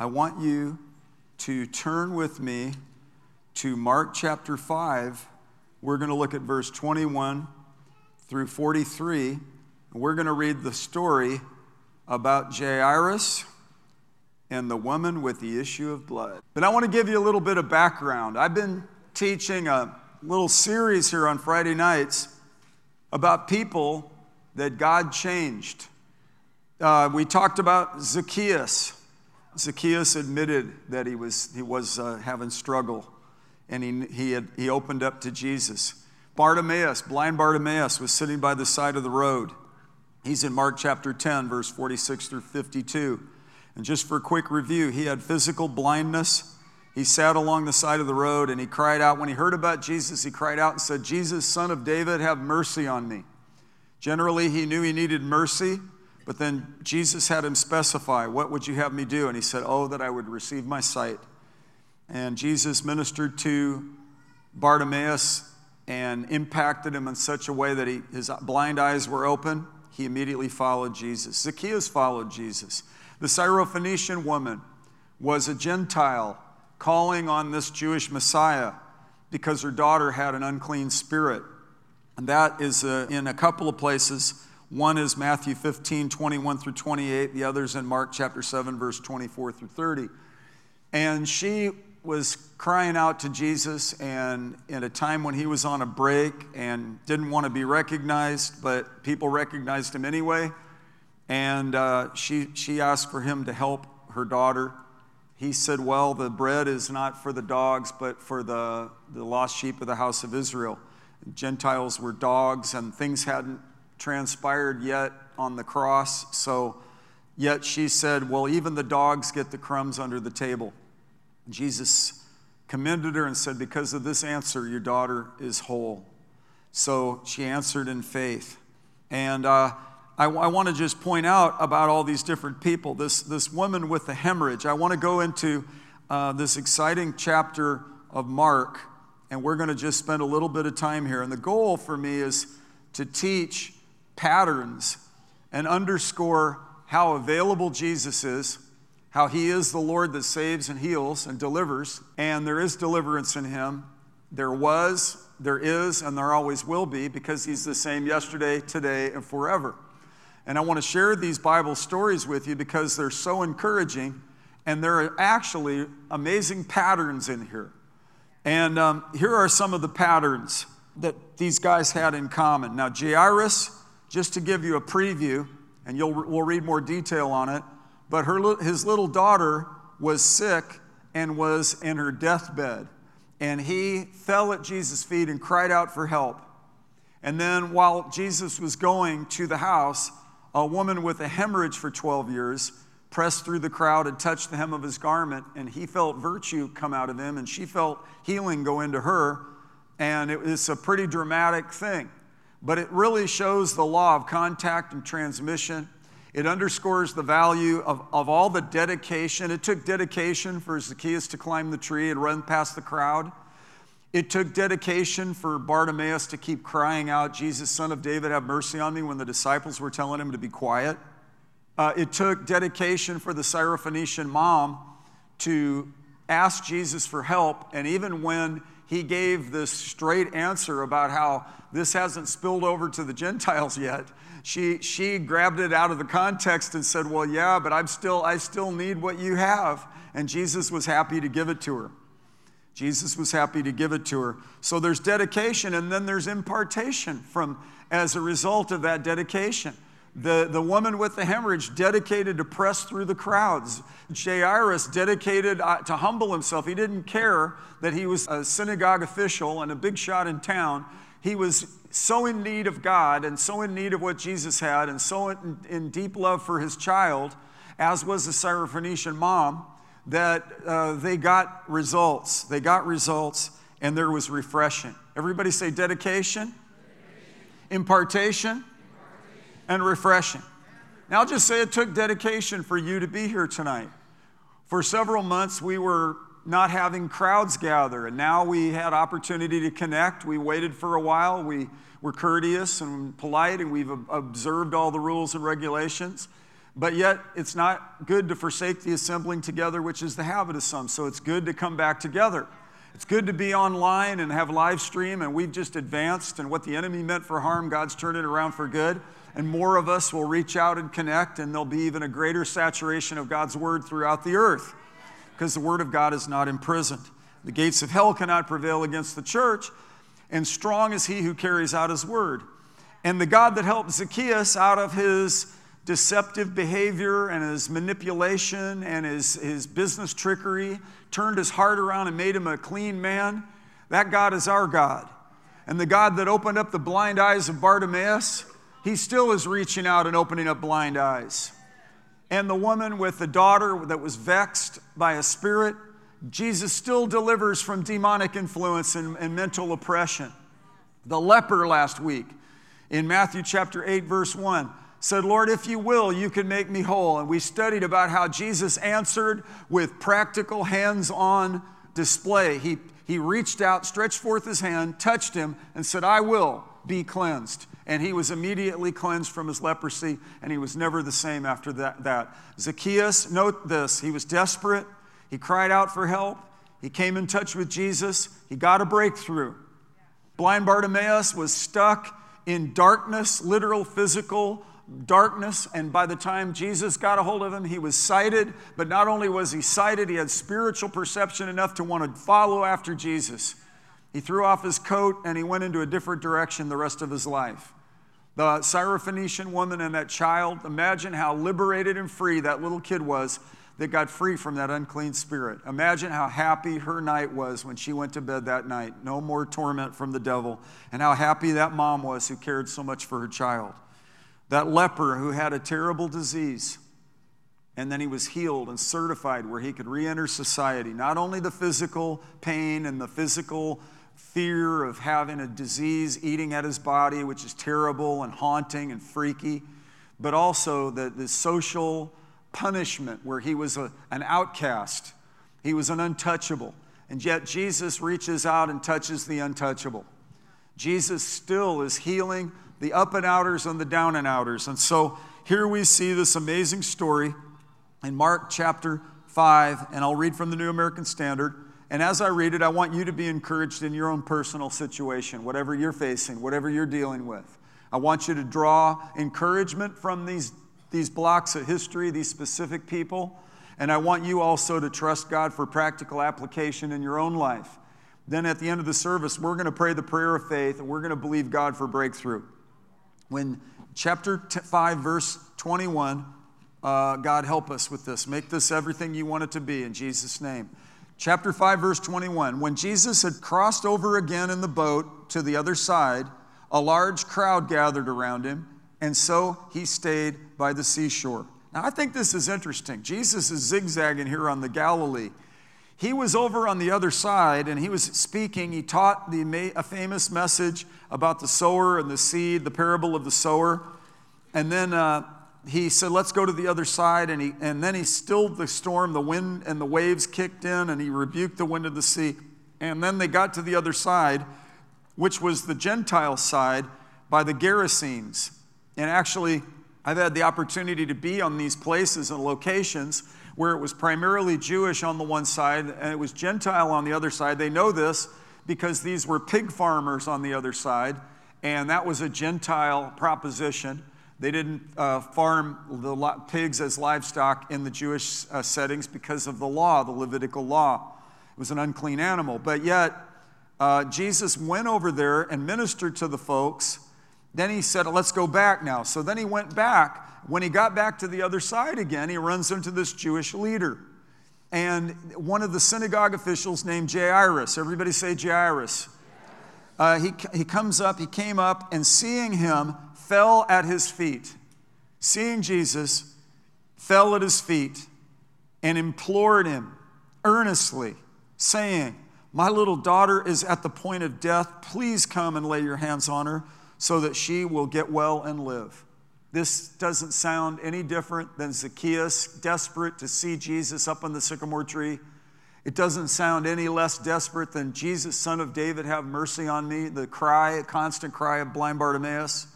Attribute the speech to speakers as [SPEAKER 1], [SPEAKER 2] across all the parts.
[SPEAKER 1] I want you to turn with me to Mark chapter 5. We're going to look at verse 21 through 43. We're going to read the story about Jairus and the woman with the issue of blood. But I want to give you a little bit of background. I've been teaching a little series here on Friday nights about people that God changed. Uh, we talked about Zacchaeus. Zacchaeus admitted that he was, he was uh, having struggle and he, he, had, he opened up to Jesus. Bartimaeus, blind Bartimaeus, was sitting by the side of the road. He's in Mark chapter 10, verse 46 through 52. And just for a quick review, he had physical blindness. He sat along the side of the road and he cried out. When he heard about Jesus, he cried out and said, Jesus, son of David, have mercy on me. Generally, he knew he needed mercy, but then Jesus had him specify, What would you have me do? And he said, Oh, that I would receive my sight. And Jesus ministered to Bartimaeus and impacted him in such a way that he, his blind eyes were open. He immediately followed Jesus. Zacchaeus followed Jesus. The Syrophoenician woman was a Gentile calling on this Jewish Messiah because her daughter had an unclean spirit. And that is uh, in a couple of places. One is Matthew 15, 21 through 28. The other is in Mark chapter 7, verse 24 through 30. And she was crying out to Jesus, and in a time when he was on a break and didn't want to be recognized, but people recognized him anyway. And uh, she, she asked for him to help her daughter. He said, Well, the bread is not for the dogs, but for the, the lost sheep of the house of Israel. Gentiles were dogs, and things hadn't transpired yet on the cross. So, yet she said, Well, even the dogs get the crumbs under the table. Jesus commended her and said, Because of this answer, your daughter is whole. So she answered in faith. And uh, I, I want to just point out about all these different people. This, this woman with the hemorrhage, I want to go into uh, this exciting chapter of Mark, and we're going to just spend a little bit of time here. And the goal for me is to teach patterns and underscore how available Jesus is how he is the Lord that saves and heals and delivers, and there is deliverance in him. There was, there is, and there always will be because he's the same yesterday, today, and forever. And I want to share these Bible stories with you because they're so encouraging, and there are actually amazing patterns in here. And um, here are some of the patterns that these guys had in common. Now, Jairus, just to give you a preview, and you'll, we'll read more detail on it, but her, his little daughter was sick and was in her deathbed. And he fell at Jesus' feet and cried out for help. And then, while Jesus was going to the house, a woman with a hemorrhage for 12 years pressed through the crowd and touched the hem of his garment, and he felt virtue come out of him, and she felt healing go into her. And it was a pretty dramatic thing. But it really shows the law of contact and transmission it underscores the value of, of all the dedication. It took dedication for Zacchaeus to climb the tree and run past the crowd. It took dedication for Bartimaeus to keep crying out, Jesus, son of David, have mercy on me, when the disciples were telling him to be quiet. Uh, it took dedication for the Syrophoenician mom to ask Jesus for help. And even when he gave this straight answer about how this hasn't spilled over to the Gentiles yet, she, she grabbed it out of the context and said, Well, yeah, but I'm still, I still need what you have. And Jesus was happy to give it to her. Jesus was happy to give it to her. So there's dedication and then there's impartation from as a result of that dedication. The, the woman with the hemorrhage dedicated to press through the crowds. Jairus dedicated uh, to humble himself. He didn't care that he was a synagogue official and a big shot in town. He was so in need of God and so in need of what Jesus had and so in, in deep love for his child, as was the Syrophoenician mom, that uh, they got results. They got results and there was refreshing. Everybody say dedication, dedication. Impartation, impartation, and refreshing. Now, I'll just say it took dedication for you to be here tonight. For several months, we were not having crowds gather. And now we had opportunity to connect. We waited for a while. We were courteous and polite, and we've observed all the rules and regulations. But yet, it's not good to forsake the assembling together, which is the habit of some. So it's good to come back together. It's good to be online and have live stream, and we've just advanced, and what the enemy meant for harm, God's turned it around for good. And more of us will reach out and connect, and there'll be even a greater saturation of God's word throughout the earth because the word of God is not imprisoned. The gates of hell cannot prevail against the church, and strong is he who carries out his word. And the God that helped Zacchaeus out of his deceptive behavior and his manipulation and his, his business trickery, turned his heart around and made him a clean man, that God is our God. And the God that opened up the blind eyes of Bartimaeus, he still is reaching out and opening up blind eyes. And the woman with the daughter that was vexed by a spirit, Jesus still delivers from demonic influence and, and mental oppression. The leper last week in Matthew chapter 8, verse 1 said, Lord, if you will, you can make me whole. And we studied about how Jesus answered with practical, hands on display. He, he reached out, stretched forth his hand, touched him, and said, I will be cleansed. And he was immediately cleansed from his leprosy, and he was never the same after that. that. Zacchaeus, note this, he was desperate. He cried out for help. He came in touch with Jesus. He got a breakthrough. Blind Bartimaeus was stuck in darkness, literal, physical darkness. And by the time Jesus got a hold of him, he was sighted. But not only was he sighted, he had spiritual perception enough to want to follow after Jesus. He threw off his coat and he went into a different direction the rest of his life. The Syrophoenician woman and that child, imagine how liberated and free that little kid was that got free from that unclean spirit. Imagine how happy her night was when she went to bed that night. No more torment from the devil. And how happy that mom was who cared so much for her child. That leper who had a terrible disease, and then he was healed and certified where he could re enter society. Not only the physical pain and the physical fear of having a disease eating at his body, which is terrible and haunting and freaky, but also the, the social punishment where he was a, an outcast, he was an untouchable. And yet Jesus reaches out and touches the untouchable. Jesus still is healing the up and outers and the down and outers. And so here we see this amazing story in Mark chapter 5, and I'll read from the New American Standard. And as I read it, I want you to be encouraged in your own personal situation, whatever you're facing, whatever you're dealing with. I want you to draw encouragement from these, these blocks of history, these specific people. And I want you also to trust God for practical application in your own life. Then at the end of the service, we're going to pray the prayer of faith and we're going to believe God for breakthrough when chapter 5, verse 21, uh, God help us with this. Make this everything you want it to be in Jesus' name. Chapter 5, verse 21. When Jesus had crossed over again in the boat to the other side, a large crowd gathered around him, and so he stayed by the seashore. Now, I think this is interesting. Jesus is zigzagging here on the Galilee. He was over on the other side and he was speaking. He taught the, a famous message about the sower and the seed, the parable of the sower. And then uh, he said, Let's go to the other side. And, he, and then he stilled the storm, the wind and the waves kicked in, and he rebuked the wind of the sea. And then they got to the other side, which was the Gentile side by the Gerasenes. And actually, I've had the opportunity to be on these places and locations where it was primarily Jewish on the one side and it was Gentile on the other side. They know this because these were pig farmers on the other side, and that was a Gentile proposition. They didn't uh, farm the pigs as livestock in the Jewish uh, settings because of the law, the Levitical law. It was an unclean animal. But yet, uh, Jesus went over there and ministered to the folks. Then he said, Let's go back now. So then he went back when he got back to the other side again, he runs into this Jewish leader. And one of the synagogue officials named Jairus, everybody say Jairus. Uh, he, he comes up, he came up, and seeing him, fell at his feet. Seeing Jesus, fell at his feet and implored him earnestly, saying, My little daughter is at the point of death. Please come and lay your hands on her so that she will get well and live. This doesn't sound any different than Zacchaeus, desperate to see Jesus up on the sycamore tree. It doesn't sound any less desperate than Jesus, son of David, have mercy on me, the cry, a constant cry of blind Bartimaeus.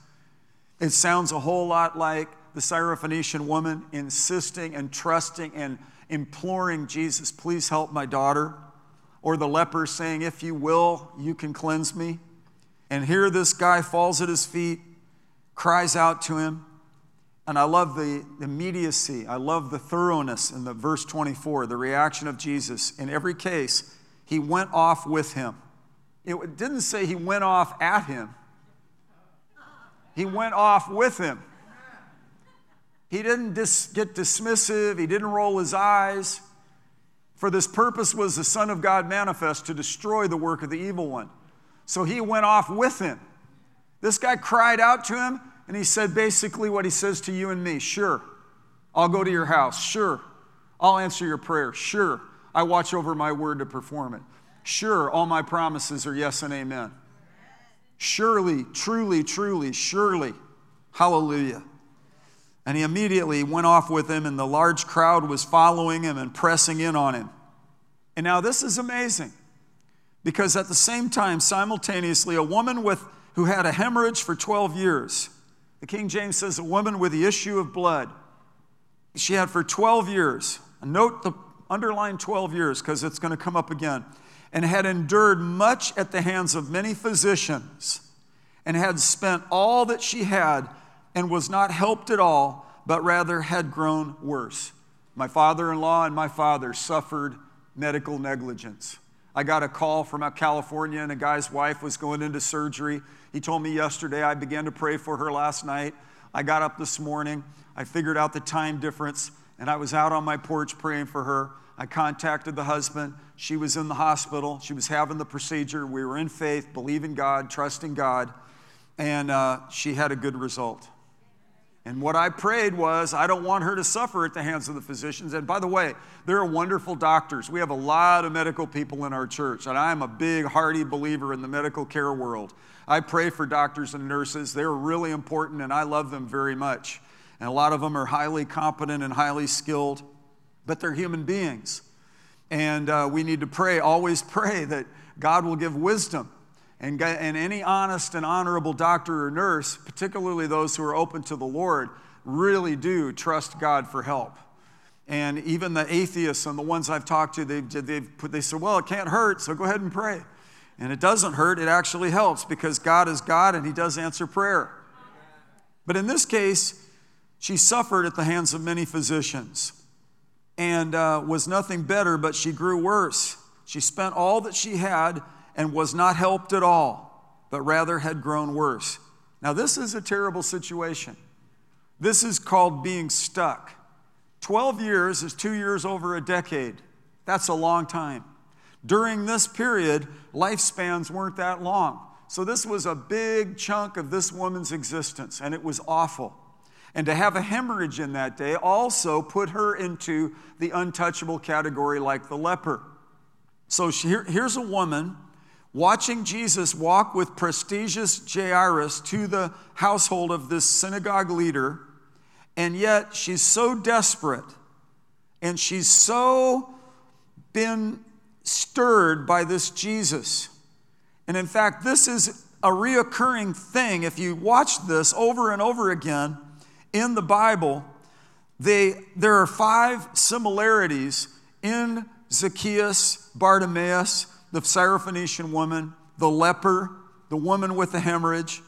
[SPEAKER 1] It sounds a whole lot like the Syrophoenician woman insisting and trusting and imploring Jesus, please help my daughter. Or the leper saying, if you will, you can cleanse me. And here this guy falls at his feet, cries out to him. And I love the immediacy, I love the thoroughness in the verse 24, the reaction of Jesus. In every case, he went off with him. It didn't say he went off at him, he went off with him. He didn't dis- get dismissive, he didn't roll his eyes. For this purpose was the Son of God manifest to destroy the work of the evil one. So he went off with him. This guy cried out to him, and he said basically what he says to you and me Sure, I'll go to your house. Sure, I'll answer your prayer. Sure, I watch over my word to perform it. Sure, all my promises are yes and amen. Surely, truly, truly, surely. Hallelujah. And he immediately went off with him, and the large crowd was following him and pressing in on him. And now this is amazing because at the same time, simultaneously, a woman with, who had a hemorrhage for 12 years, the King James says a woman with the issue of blood, she had for 12 years, note the underline 12 years because it's going to come up again, and had endured much at the hands of many physicians, and had spent all that she had and was not helped at all, but rather had grown worse. My father in law and my father suffered medical negligence. I got a call from California, and a guy's wife was going into surgery. He told me yesterday, I began to pray for her last night. I got up this morning, I figured out the time difference, and I was out on my porch praying for her. I contacted the husband. She was in the hospital. She was having the procedure. We were in faith, believing God, trusting God, and uh, she had a good result. And what I prayed was, I don't want her to suffer at the hands of the physicians. And by the way, there are wonderful doctors. We have a lot of medical people in our church, and I'm a big, hearty believer in the medical care world. I pray for doctors and nurses. They're really important, and I love them very much. And a lot of them are highly competent and highly skilled, but they're human beings. And uh, we need to pray, always pray that God will give wisdom and, and any honest and honorable doctor or nurse, particularly those who are open to the Lord, really do trust God for help. And even the atheists and the ones I've talked to, they've, they've put, they said, well, it can't hurt, so go ahead and pray. And it doesn't hurt, it actually helps because God is God and He does answer prayer. But in this case, she suffered at the hands of many physicians and uh, was nothing better, but she grew worse. She spent all that she had and was not helped at all, but rather had grown worse. Now, this is a terrible situation. This is called being stuck. 12 years is two years over a decade. That's a long time. During this period, lifespans weren't that long. So, this was a big chunk of this woman's existence, and it was awful. And to have a hemorrhage in that day also put her into the untouchable category like the leper. So, here, here's a woman watching Jesus walk with prestigious Jairus to the household of this synagogue leader, and yet she's so desperate and she's so been stirred by this Jesus. And in fact, this is a reoccurring thing. If you watch this over and over again in the Bible, they, there are five similarities in Zacchaeus, Bartimaeus, the Syrophoenician woman, the leper, the woman with the hemorrhage.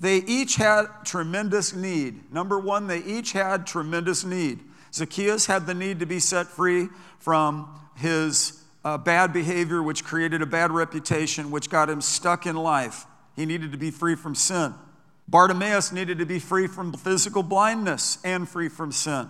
[SPEAKER 1] They each had tremendous need. Number one, they each had tremendous need. Zacchaeus had the need to be set free from his uh, bad behavior, which created a bad reputation, which got him stuck in life. He needed to be free from sin. Bartimaeus needed to be free from physical blindness and free from sin.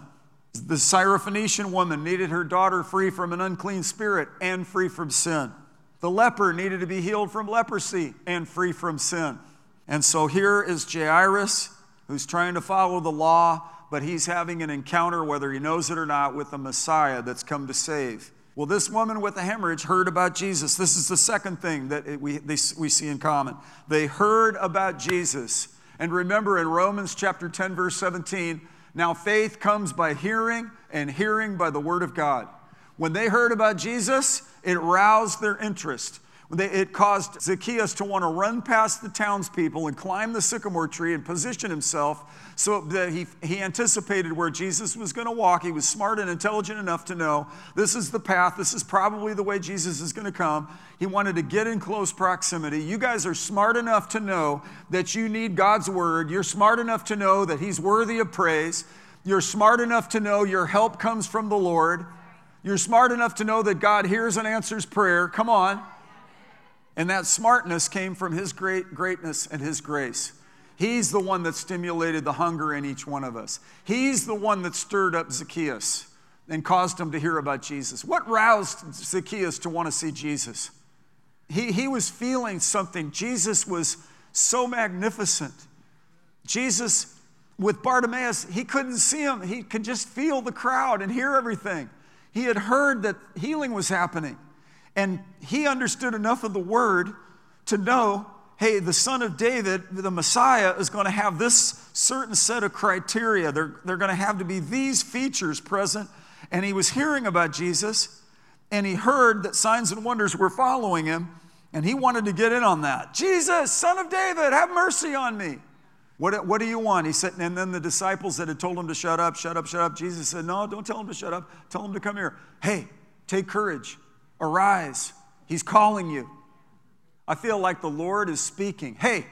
[SPEAKER 1] The Syrophoenician woman needed her daughter free from an unclean spirit and free from sin. The leper needed to be healed from leprosy and free from sin. And so here is Jairus, who's trying to follow the law, but he's having an encounter, whether he knows it or not, with the Messiah that's come to save. Well, this woman with the hemorrhage heard about Jesus. This is the second thing that we, they, we see in common. They heard about Jesus. And remember in Romans chapter 10, verse 17, now faith comes by hearing, and hearing by the word of God. When they heard about Jesus, it roused their interest. It caused Zacchaeus to want to run past the townspeople and climb the sycamore tree and position himself so that he, he anticipated where Jesus was going to walk. He was smart and intelligent enough to know this is the path, this is probably the way Jesus is going to come. He wanted to get in close proximity. You guys are smart enough to know that you need God's word. You're smart enough to know that He's worthy of praise. You're smart enough to know your help comes from the Lord. You're smart enough to know that God hears and answers prayer. Come on. And that smartness came from His great greatness and His grace. He's the one that stimulated the hunger in each one of us. He's the one that stirred up Zacchaeus and caused him to hear about Jesus. What roused Zacchaeus to want to see Jesus? He, he was feeling something. Jesus was so magnificent. Jesus, with Bartimaeus, he couldn't see him. He could just feel the crowd and hear everything. He had heard that healing was happening. And he understood enough of the word to know hey, the son of David, the Messiah, is going to have this certain set of criteria. They're, they're going to have to be these features present. And he was hearing about Jesus, and he heard that signs and wonders were following him, and he wanted to get in on that. Jesus, son of David, have mercy on me. What, what do you want? He said, and then the disciples that had told him to shut up, shut up, shut up, Jesus said, No, don't tell him to shut up. Tell him to come here. Hey, take courage. Arise. He's calling you. I feel like the Lord is speaking. Hey,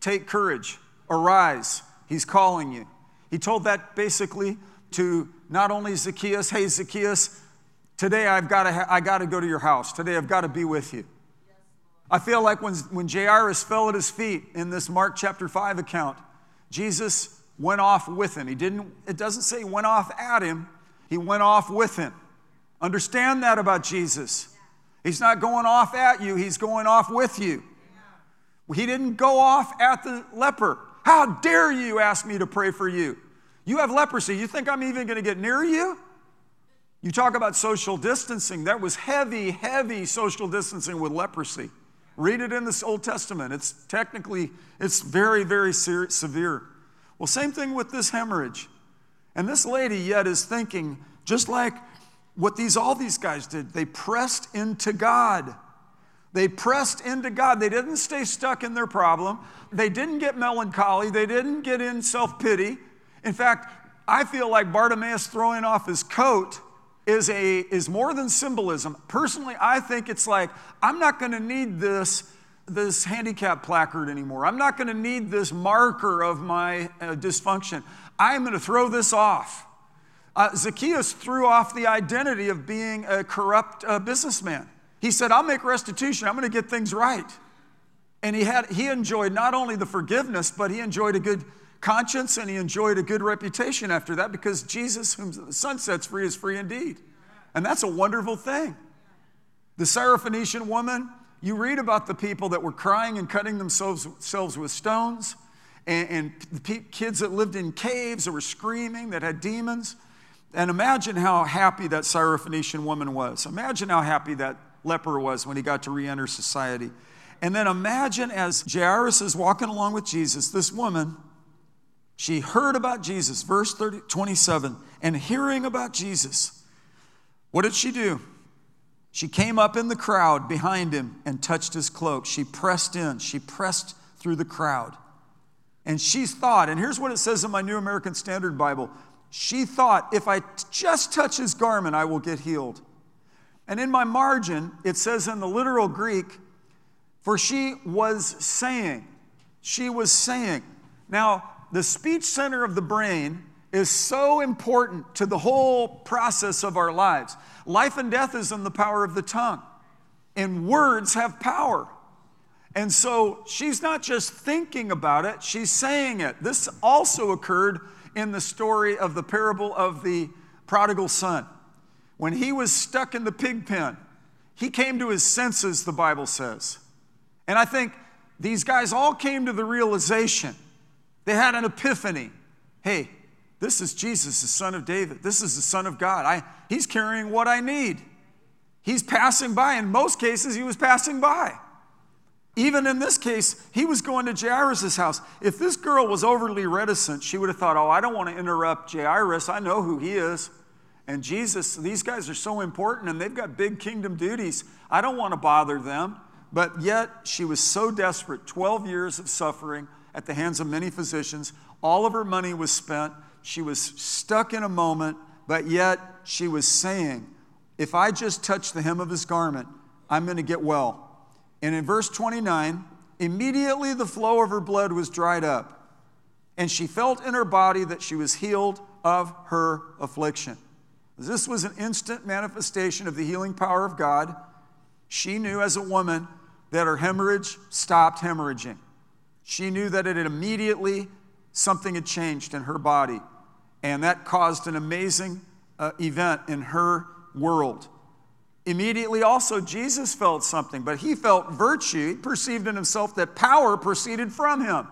[SPEAKER 1] take courage. Arise. He's calling you. He told that basically to not only Zacchaeus, hey, Zacchaeus, today I've got to, ha- I got to go to your house. Today I've got to be with you. I feel like when, when Jairus fell at his feet in this Mark chapter 5 account, Jesus went off with him. He didn't, it doesn't say he went off at him, he went off with him. Understand that about Jesus. He's not going off at you, he's going off with you. He didn't go off at the leper. How dare you ask me to pray for you? You have leprosy. You think I'm even going to get near you? You talk about social distancing. That was heavy, heavy social distancing with leprosy. Read it in the Old Testament. It's technically, it's very, very severe. Well, same thing with this hemorrhage. And this lady yet is thinking, just like what these all these guys did they pressed into god. They pressed into god. They didn't stay stuck in their problem. They didn't get melancholy. They didn't get in self-pity. In fact i feel like bartimaeus throwing off his coat is a is more than symbolism. Personally i think it's like i'm not going to need this this handicap placard anymore. I'm not going to need this marker of my uh, dysfunction. I'm going to throw this off uh, Zacchaeus threw off the identity of being a corrupt uh, businessman. He said, I'll make restitution, I'm going to get things right. And he, had, he enjoyed not only the forgiveness, but he enjoyed a good conscience and he enjoyed a good reputation after that because Jesus, whom the son sets free, is free indeed. And that's a wonderful thing. The Syrophoenician woman, you read about the people that were crying and cutting themselves, themselves with stones, and, and the kids that lived in caves that were screaming, that had demons. And imagine how happy that Syrophoenician woman was. Imagine how happy that leper was when he got to re enter society. And then imagine as Jairus is walking along with Jesus, this woman, she heard about Jesus, verse 30, 27, and hearing about Jesus, what did she do? She came up in the crowd behind him and touched his cloak. She pressed in, she pressed through the crowd. And she thought, and here's what it says in my New American Standard Bible she thought, if I just touch his garment, I will get healed. And in my margin, it says in the literal Greek, for she was saying, she was saying. Now, the speech center of the brain is so important to the whole process of our lives. Life and death is in the power of the tongue, and words have power. And so she's not just thinking about it, she's saying it. This also occurred in the story of the parable of the prodigal son. When he was stuck in the pig pen, he came to his senses, the Bible says. And I think these guys all came to the realization, they had an epiphany. Hey, this is Jesus, the son of David. This is the son of God. I, he's carrying what I need. He's passing by. In most cases, he was passing by. Even in this case, he was going to Jairus' house. If this girl was overly reticent, she would have thought, oh, I don't want to interrupt Jairus. I know who he is. And Jesus, these guys are so important and they've got big kingdom duties. I don't want to bother them. but yet she was so desperate 12 years of suffering at the hands of many physicians. All of her money was spent. She was stuck in a moment, but yet she was saying, If I just touch the hem of his garment, I'm going to get well. And in verse 29, immediately the flow of her blood was dried up, and she felt in her body that she was healed of her affliction. This was an instant manifestation of the healing power of God. She knew as a woman that her hemorrhage stopped hemorrhaging. She knew that it had immediately, something had changed in her body. And that caused an amazing uh, event in her world. Immediately, also, Jesus felt something, but he felt virtue. Perceived in himself that power proceeded from him.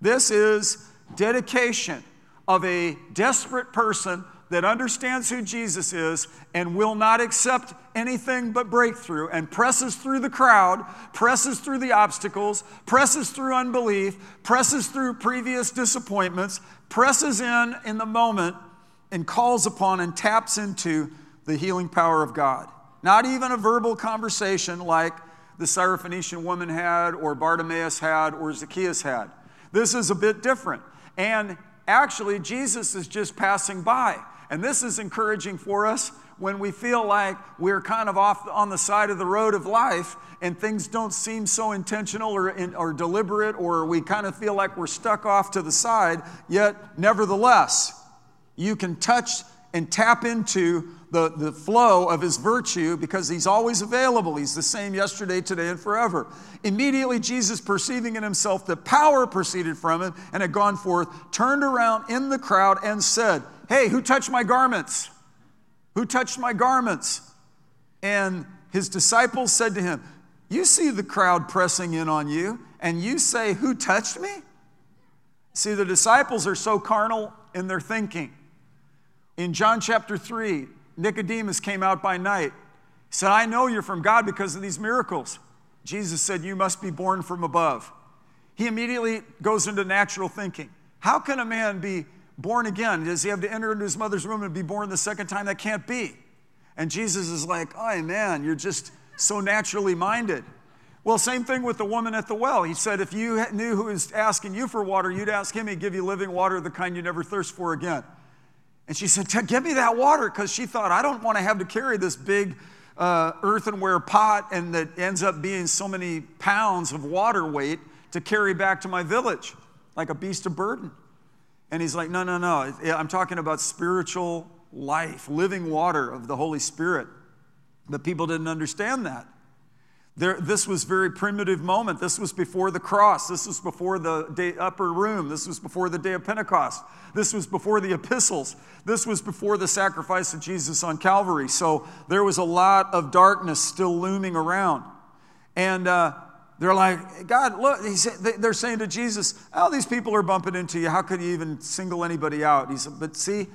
[SPEAKER 1] This is dedication of a desperate person that understands who Jesus is and will not accept anything but breakthrough and presses through the crowd, presses through the obstacles, presses through unbelief, presses through previous disappointments, presses in in the moment and calls upon and taps into the healing power of God. Not even a verbal conversation like the Syrophoenician woman had, or Bartimaeus had, or Zacchaeus had. This is a bit different. And actually, Jesus is just passing by. And this is encouraging for us when we feel like we're kind of off on the side of the road of life and things don't seem so intentional or, or deliberate, or we kind of feel like we're stuck off to the side. Yet, nevertheless, you can touch and tap into the, the flow of his virtue because he's always available. He's the same yesterday, today, and forever. Immediately, Jesus, perceiving in himself that power proceeded from him and had gone forth, turned around in the crowd and said, Hey, who touched my garments? Who touched my garments? And his disciples said to him, You see the crowd pressing in on you, and you say, Who touched me? See, the disciples are so carnal in their thinking. In John chapter 3, Nicodemus came out by night. He said, I know you're from God because of these miracles. Jesus said, You must be born from above. He immediately goes into natural thinking. How can a man be born again? Does he have to enter into his mother's womb and be born the second time? That can't be. And Jesus is like, oh man, you're just so naturally minded. Well, same thing with the woman at the well. He said, if you knew who was asking you for water, you'd ask him, he'd give you living water, the kind you never thirst for again. And she said, Give me that water, because she thought, I don't want to have to carry this big uh, earthenware pot and that ends up being so many pounds of water weight to carry back to my village, like a beast of burden. And he's like, no, no, no. I'm talking about spiritual life, living water of the Holy Spirit. But people didn't understand that. There, this was very primitive moment. This was before the cross. This was before the day, upper room. This was before the day of Pentecost. This was before the epistles. This was before the sacrifice of Jesus on Calvary. So there was a lot of darkness still looming around. And uh, they're like, God, look, they're saying to Jesus, oh, these people are bumping into you. How could you even single anybody out? He said, but see,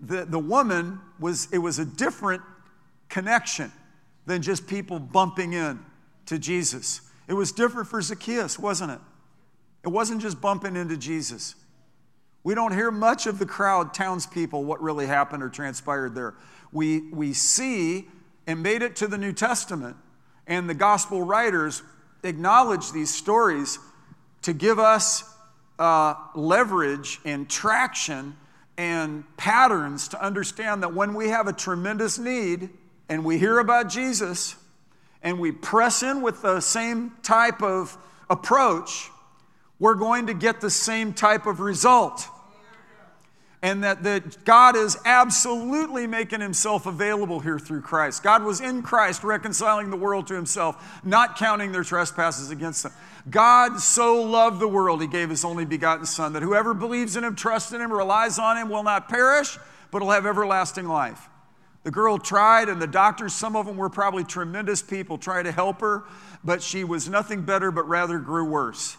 [SPEAKER 1] the, the woman was, it was a different connection than just people bumping in to Jesus. It was different for Zacchaeus, wasn't it? It wasn't just bumping into Jesus. We don't hear much of the crowd, townspeople, what really happened or transpired there. We, we see and made it to the New Testament, and the gospel writers acknowledge these stories to give us uh, leverage and traction and patterns to understand that when we have a tremendous need and we hear about Jesus and we press in with the same type of approach, we're going to get the same type of result and that, that God is absolutely making himself available here through Christ. God was in Christ reconciling the world to himself, not counting their trespasses against them. God so loved the world, he gave his only begotten Son, that whoever believes in him, trusts in him, relies on him will not perish, but will have everlasting life. The girl tried, and the doctors, some of them were probably tremendous people, tried to help her, but she was nothing better, but rather grew worse.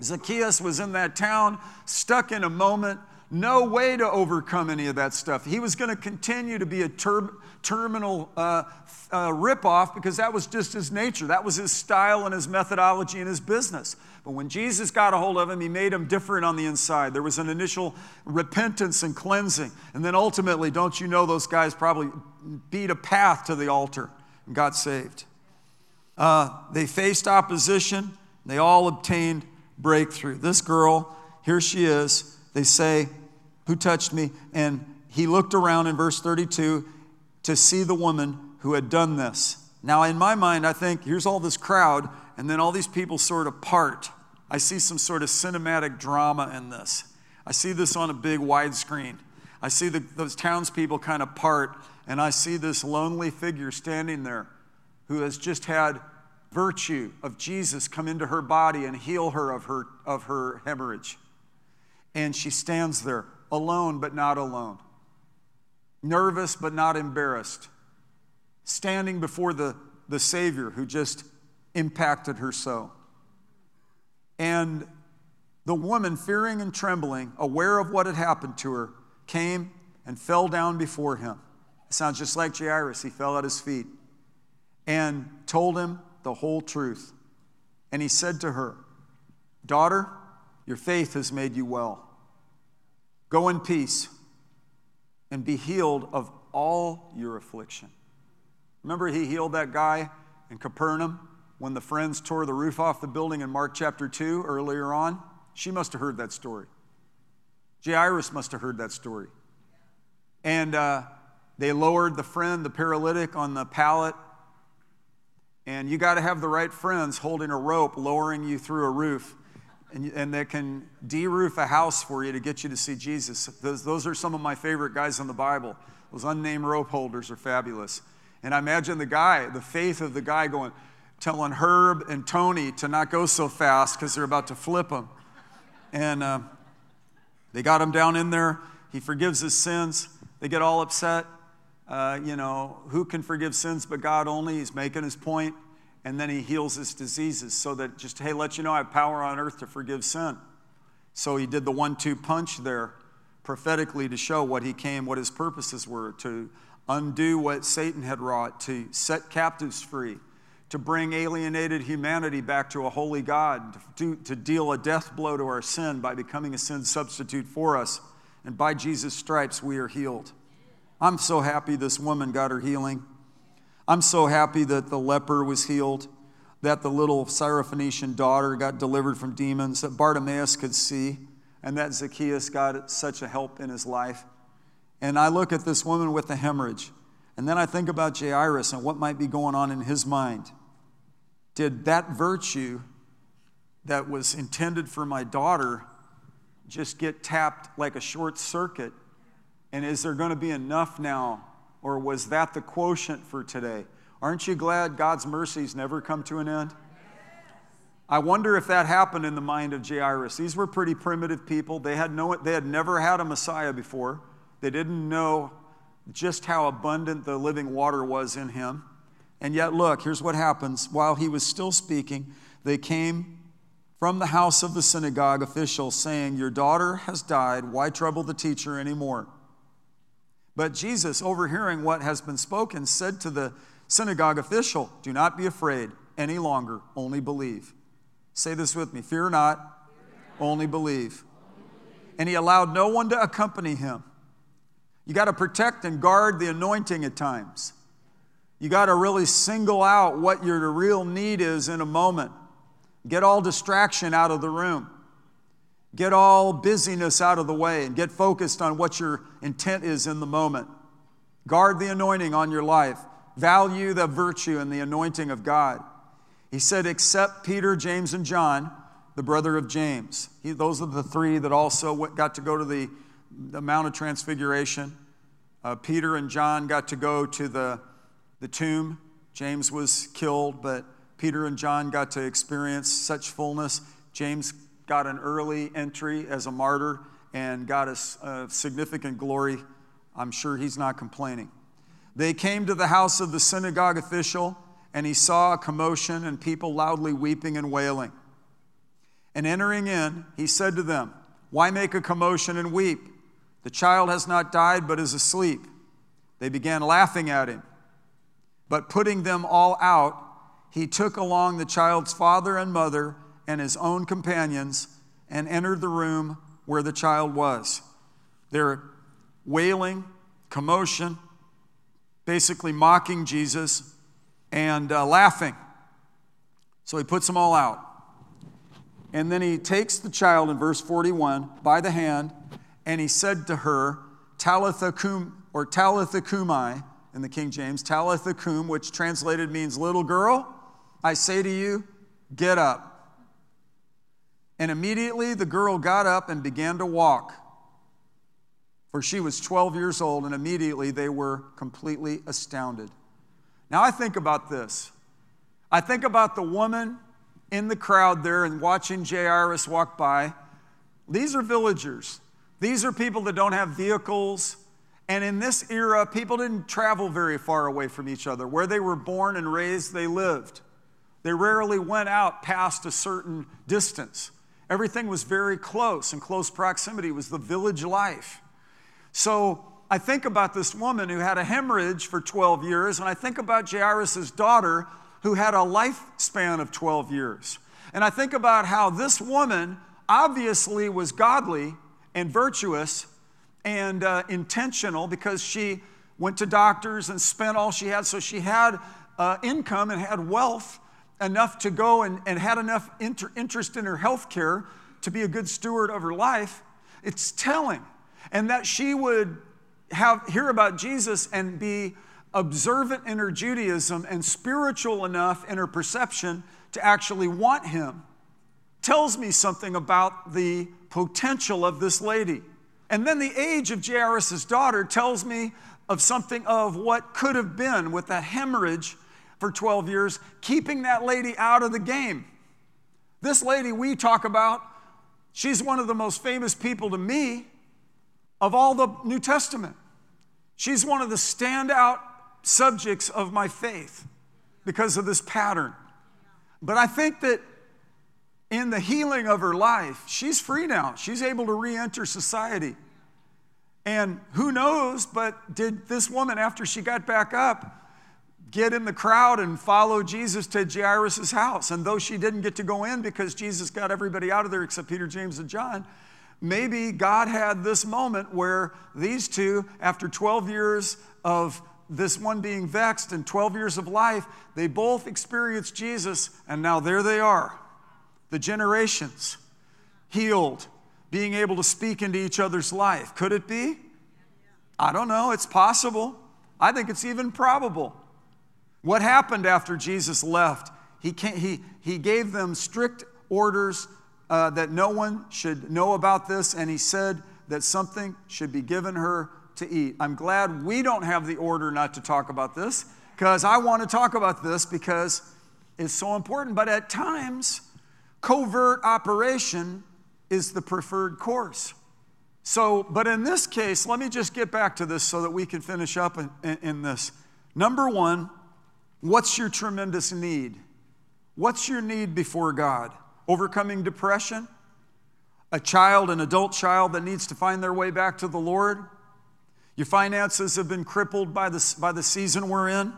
[SPEAKER 1] Zacchaeus was in that town, stuck in a moment no way to overcome any of that stuff. He was going to continue to be a ter- terminal uh, uh, ripoff because that was just his nature. That was his style and his methodology and his business. But when Jesus got a hold of him, he made him different on the inside. There was an initial repentance and cleansing. And then ultimately, don't you know, those guys probably beat a path to the altar and got saved. Uh, they faced opposition, they all obtained breakthrough. This girl, here she is. They say, Who touched me? And he looked around in verse 32 to see the woman who had done this. Now, in my mind, I think here's all this crowd, and then all these people sort of part. I see some sort of cinematic drama in this. I see this on a big widescreen. I see the, those townspeople kind of part, and I see this lonely figure standing there who has just had virtue of Jesus come into her body and heal her of her, of her hemorrhage. And she stands there, alone but not alone, nervous but not embarrassed, standing before the, the Savior who just impacted her so. And the woman, fearing and trembling, aware of what had happened to her, came and fell down before him. It sounds just like Jairus. He fell at his feet and told him the whole truth. And he said to her, Daughter, your faith has made you well. Go in peace and be healed of all your affliction. Remember, he healed that guy in Capernaum when the friends tore the roof off the building in Mark chapter 2 earlier on? She must have heard that story. Jairus must have heard that story. And uh, they lowered the friend, the paralytic, on the pallet. And you got to have the right friends holding a rope, lowering you through a roof. And, and that can de roof a house for you to get you to see Jesus. Those, those are some of my favorite guys in the Bible. Those unnamed rope holders are fabulous. And I imagine the guy, the faith of the guy going, telling Herb and Tony to not go so fast because they're about to flip him. And uh, they got him down in there. He forgives his sins. They get all upset. Uh, you know, who can forgive sins but God only? He's making his point. And then he heals his diseases so that just, hey, let you know I have power on earth to forgive sin. So he did the one two punch there prophetically to show what he came, what his purposes were to undo what Satan had wrought, to set captives free, to bring alienated humanity back to a holy God, to, to deal a death blow to our sin by becoming a sin substitute for us. And by Jesus' stripes, we are healed. I'm so happy this woman got her healing. I'm so happy that the leper was healed, that the little Syrophoenician daughter got delivered from demons, that Bartimaeus could see, and that Zacchaeus got such a help in his life. And I look at this woman with the hemorrhage, and then I think about Jairus and what might be going on in his mind. Did that virtue that was intended for my daughter just get tapped like a short circuit? And is there going to be enough now? Or was that the quotient for today? Aren't you glad God's mercies never come to an end? I wonder if that happened in the mind of Jairus. These were pretty primitive people. They had, no, they had never had a Messiah before. They didn't know just how abundant the living water was in him. And yet, look, here's what happens. While he was still speaking, they came from the house of the synagogue official saying, Your daughter has died. Why trouble the teacher anymore? But Jesus, overhearing what has been spoken, said to the synagogue official, Do not be afraid any longer, only believe. Say this with me Fear not, only believe. And he allowed no one to accompany him. You got to protect and guard the anointing at times. You got to really single out what your real need is in a moment. Get all distraction out of the room. Get all busyness out of the way and get focused on what your intent is in the moment. Guard the anointing on your life. Value the virtue and the anointing of God. He said, except Peter, James, and John, the brother of James. He, those are the three that also got to go to the the Mount of Transfiguration. Uh, Peter and John got to go to the, the tomb. James was killed, but Peter and John got to experience such fullness. James got an early entry as a martyr and got a, a significant glory. I'm sure he's not complaining. They came to the house of the synagogue official, and he saw a commotion and people loudly weeping and wailing. And entering in, he said to them, Why make a commotion and weep? The child has not died, but is asleep. They began laughing at him. But putting them all out, he took along the child's father and mother and his own companions and entered the room where the child was. They're wailing, commotion, basically mocking Jesus and uh, laughing. So he puts them all out. And then he takes the child in verse 41 by the hand, and he said to her, Talitha cum, or Talitha cumi in the King James, Talitha cum, which translated means little girl, I say to you, get up. And immediately the girl got up and began to walk. For she was 12 years old, and immediately they were completely astounded. Now I think about this. I think about the woman in the crowd there and watching Jairus walk by. These are villagers. These are people that don't have vehicles. And in this era, people didn't travel very far away from each other. Where they were born and raised, they lived. They rarely went out past a certain distance. Everything was very close, and close proximity was the village life. So I think about this woman who had a hemorrhage for 12 years, and I think about Jairus' daughter who had a lifespan of 12 years. And I think about how this woman obviously was godly and virtuous and uh, intentional because she went to doctors and spent all she had. So she had uh, income and had wealth enough to go and, and had enough inter- interest in her health care to be a good steward of her life. It's telling. And that she would have, hear about Jesus and be observant in her Judaism and spiritual enough in her perception to actually want him tells me something about the potential of this lady. And then the age of Jairus' daughter tells me of something of what could have been with that hemorrhage for 12 years, keeping that lady out of the game. This lady we talk about, she's one of the most famous people to me of all the New Testament. She's one of the standout subjects of my faith because of this pattern. But I think that in the healing of her life, she's free now. She's able to re enter society. And who knows, but did this woman, after she got back up, get in the crowd and follow Jesus to Jairus' house? And though she didn't get to go in because Jesus got everybody out of there except Peter, James, and John, maybe God had this moment where these two, after 12 years of this one being vexed and 12 years of life, they both experienced Jesus, and now there they are. The generations healed, being able to speak into each other's life. Could it be? I don't know. It's possible. I think it's even probable. What happened after Jesus left? He, he, he gave them strict orders uh, that no one should know about this, and he said that something should be given her to eat. I'm glad we don't have the order not to talk about this because I want to talk about this because it's so important. But at times, covert operation is the preferred course. So, but in this case, let me just get back to this so that we can finish up in, in, in this. Number one, what's your tremendous need? What's your need before God? Overcoming depression? A child, an adult child that needs to find their way back to the Lord? Your finances have been crippled by the, by the season we're in.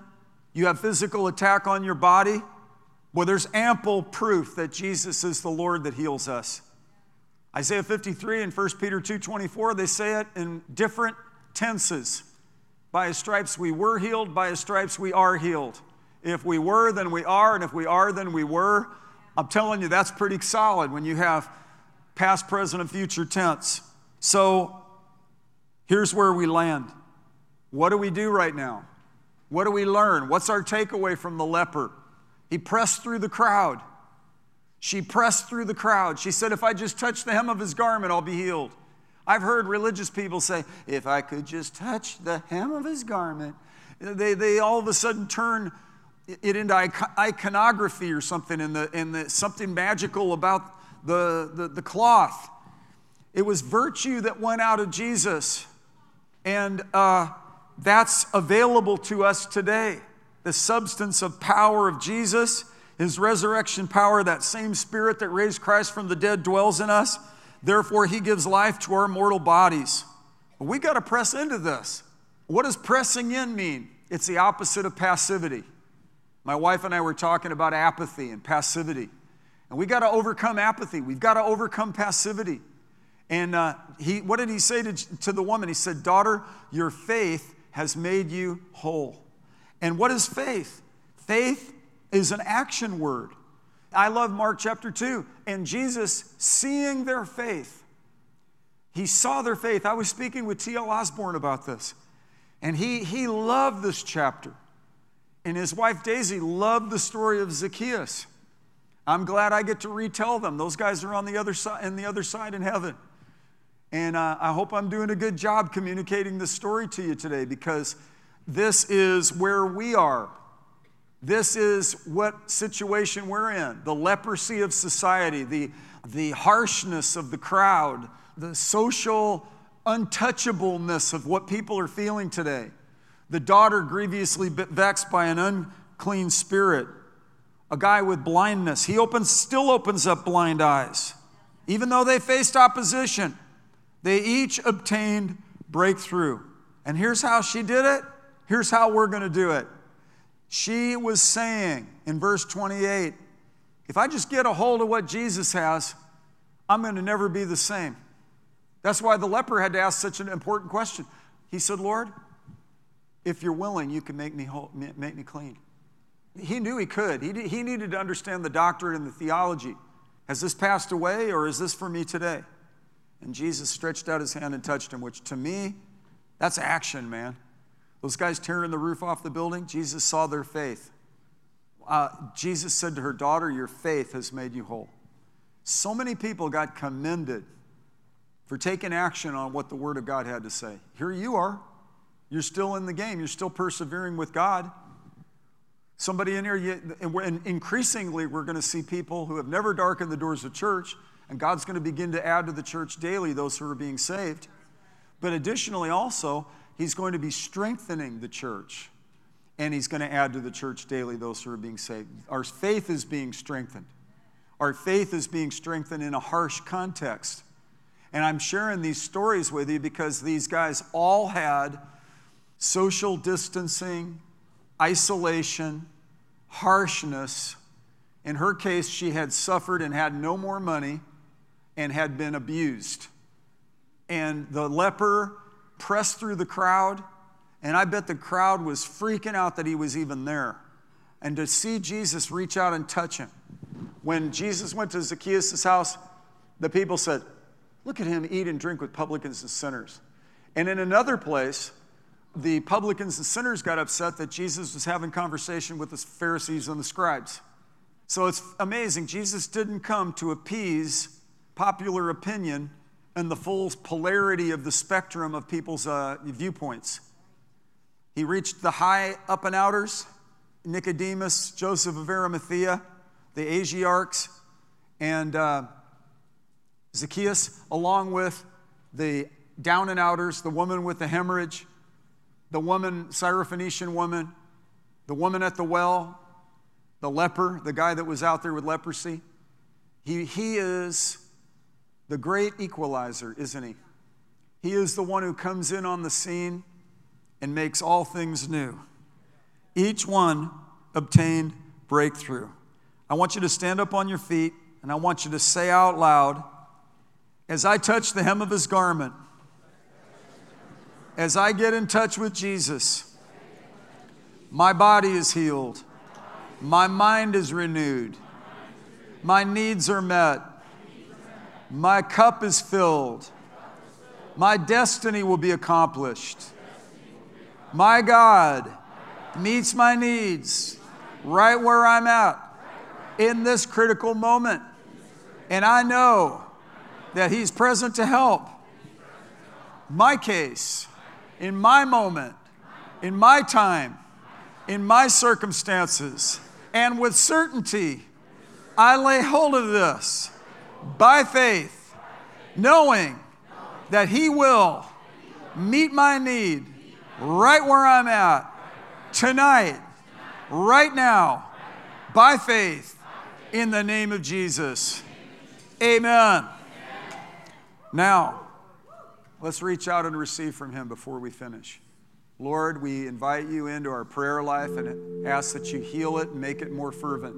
[SPEAKER 1] You have physical attack on your body. Well, there's ample proof that Jesus is the Lord that heals us. Isaiah 53 and 1 Peter 2:24, they say it in different tenses. By his stripes we were healed, by his stripes we are healed. If we were, then we are, and if we are, then we were. I'm telling you, that's pretty solid when you have past, present, and future tense. So Here's where we land. What do we do right now? What do we learn? What's our takeaway from the leper? He pressed through the crowd. She pressed through the crowd. She said, If I just touch the hem of his garment, I'll be healed. I've heard religious people say, If I could just touch the hem of his garment, they, they all of a sudden turn it into iconography or something, and the, and the, something magical about the, the, the cloth. It was virtue that went out of Jesus. And uh, that's available to us today. The substance of power of Jesus, his resurrection power, that same spirit that raised Christ from the dead dwells in us. Therefore, he gives life to our mortal bodies. we got to press into this. What does pressing in mean? It's the opposite of passivity. My wife and I were talking about apathy and passivity. And we got to overcome apathy. We've got to overcome passivity. And uh, he, what did he say to, to the woman? He said, Daughter, your faith has made you whole. And what is faith? Faith is an action word. I love Mark chapter 2. And Jesus, seeing their faith, he saw their faith. I was speaking with T.L. Osborn about this, and he, he loved this chapter. And his wife Daisy loved the story of Zacchaeus. I'm glad I get to retell them. Those guys are on the other side, in the other side in heaven. And uh, I hope I'm doing a good job communicating this story to you today because this is where we are. This is what situation we're in the leprosy of society, the, the harshness of the crowd, the social untouchableness of what people are feeling today. The daughter grievously vexed by an unclean spirit. A guy with blindness. He opens, still opens up blind eyes. Even though they faced opposition, they each obtained breakthrough. And here's how she did it. Here's how we're going to do it. She was saying in verse 28 if I just get a hold of what Jesus has, I'm going to never be the same. That's why the leper had to ask such an important question. He said, Lord, if you're willing, you can make me, whole, make me clean. He knew he could. He, he needed to understand the doctrine and the theology. Has this passed away or is this for me today? And Jesus stretched out his hand and touched him, which to me, that's action, man. Those guys tearing the roof off the building, Jesus saw their faith. Uh, Jesus said to her daughter, Your faith has made you whole. So many people got commended for taking action on what the Word of God had to say. Here you are. You're still in the game, you're still persevering with God. Somebody in here, and increasingly, we're going to see people who have never darkened the doors of church, and God's going to begin to add to the church daily those who are being saved. But additionally, also, He's going to be strengthening the church, and He's going to add to the church daily those who are being saved. Our faith is being strengthened. Our faith is being strengthened in a harsh context. And I'm sharing these stories with you because these guys all had social distancing, isolation, harshness. In her case, she had suffered and had no more money and had been abused. And the leper pressed through the crowd, and I bet the crowd was freaking out that he was even there. And to see Jesus reach out and touch him. When Jesus went to Zacchaeus' house, the people said, Look at him eat and drink with publicans and sinners. And in another place, the publicans and sinners got upset that Jesus was having conversation with the Pharisees and the scribes. So it's amazing. Jesus didn't come to appease popular opinion and the full polarity of the spectrum of people's uh, viewpoints. He reached the high up and outers, Nicodemus, Joseph of Arimathea, the Asiarchs, and uh, Zacchaeus, along with the down and outers, the woman with the hemorrhage, the woman, Syrophoenician woman, the woman at the well, the leper, the guy that was out there with leprosy. He, he is the great equalizer, isn't he? He is the one who comes in on the scene and makes all things new. Each one obtained breakthrough. I want you to stand up on your feet and I want you to say out loud, as I touch the hem of his garment, as I get in touch with Jesus, my body is healed, my mind is renewed, my needs are met. My cup is filled. My destiny will be accomplished. My God meets my needs right where I'm at in this critical moment. And I know that He's present to help. My case, in my moment, in my time, in my circumstances, and with certainty, I lay hold of this by faith, knowing that He will meet my need right where I'm at tonight, right now, by faith, in the name of Jesus. Amen. Now, let's reach out and receive from Him before we finish. Lord, we invite you into our prayer life and ask that you heal it and make it more fervent.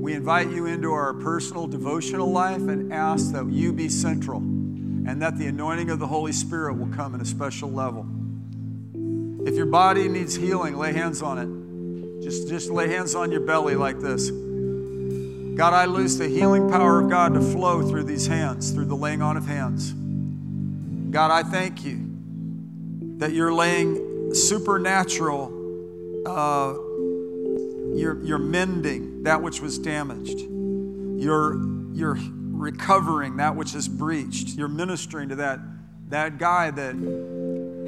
[SPEAKER 1] We invite you into our personal devotional life and ask that you be central and that the anointing of the Holy Spirit will come in a special level. If your body needs healing, lay hands on it. Just, just lay hands on your belly like this. God, I loose the healing power of God to flow through these hands, through the laying on of hands. God, I thank you that you're laying supernatural, uh, you're, you're mending that which was damaged. You're, you're recovering that which is breached. You're ministering to that, that guy that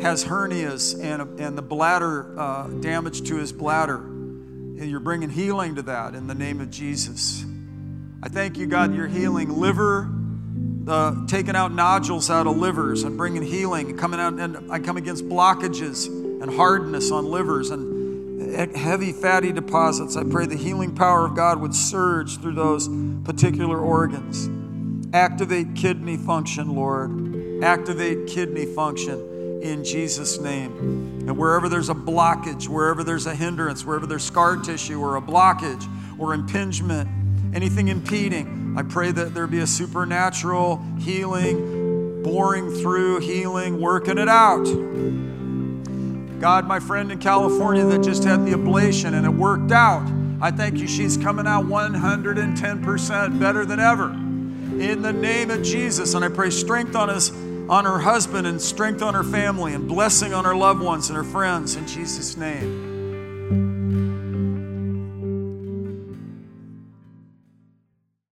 [SPEAKER 1] has hernias and, and the bladder uh, damage to his bladder. And you're bringing healing to that in the name of Jesus. I thank you, God, you're healing liver, uh, taking out nodules out of livers and bringing healing, coming out, and I come against blockages and hardness on livers and heavy fatty deposits. I pray the healing power of God would surge through those particular organs. Activate kidney function, Lord. Activate kidney function in Jesus' name. And wherever there's a blockage, wherever there's a hindrance, wherever there's scar tissue or a blockage or impingement, anything impeding, I pray that there be a supernatural healing, boring through, healing, working it out. God, my friend in California that just had the ablation and it worked out, I thank you. She's coming out 110% better than ever. In the name of Jesus. And I pray strength on us, on her husband, and strength on her family, and blessing on her loved ones and her friends in Jesus' name.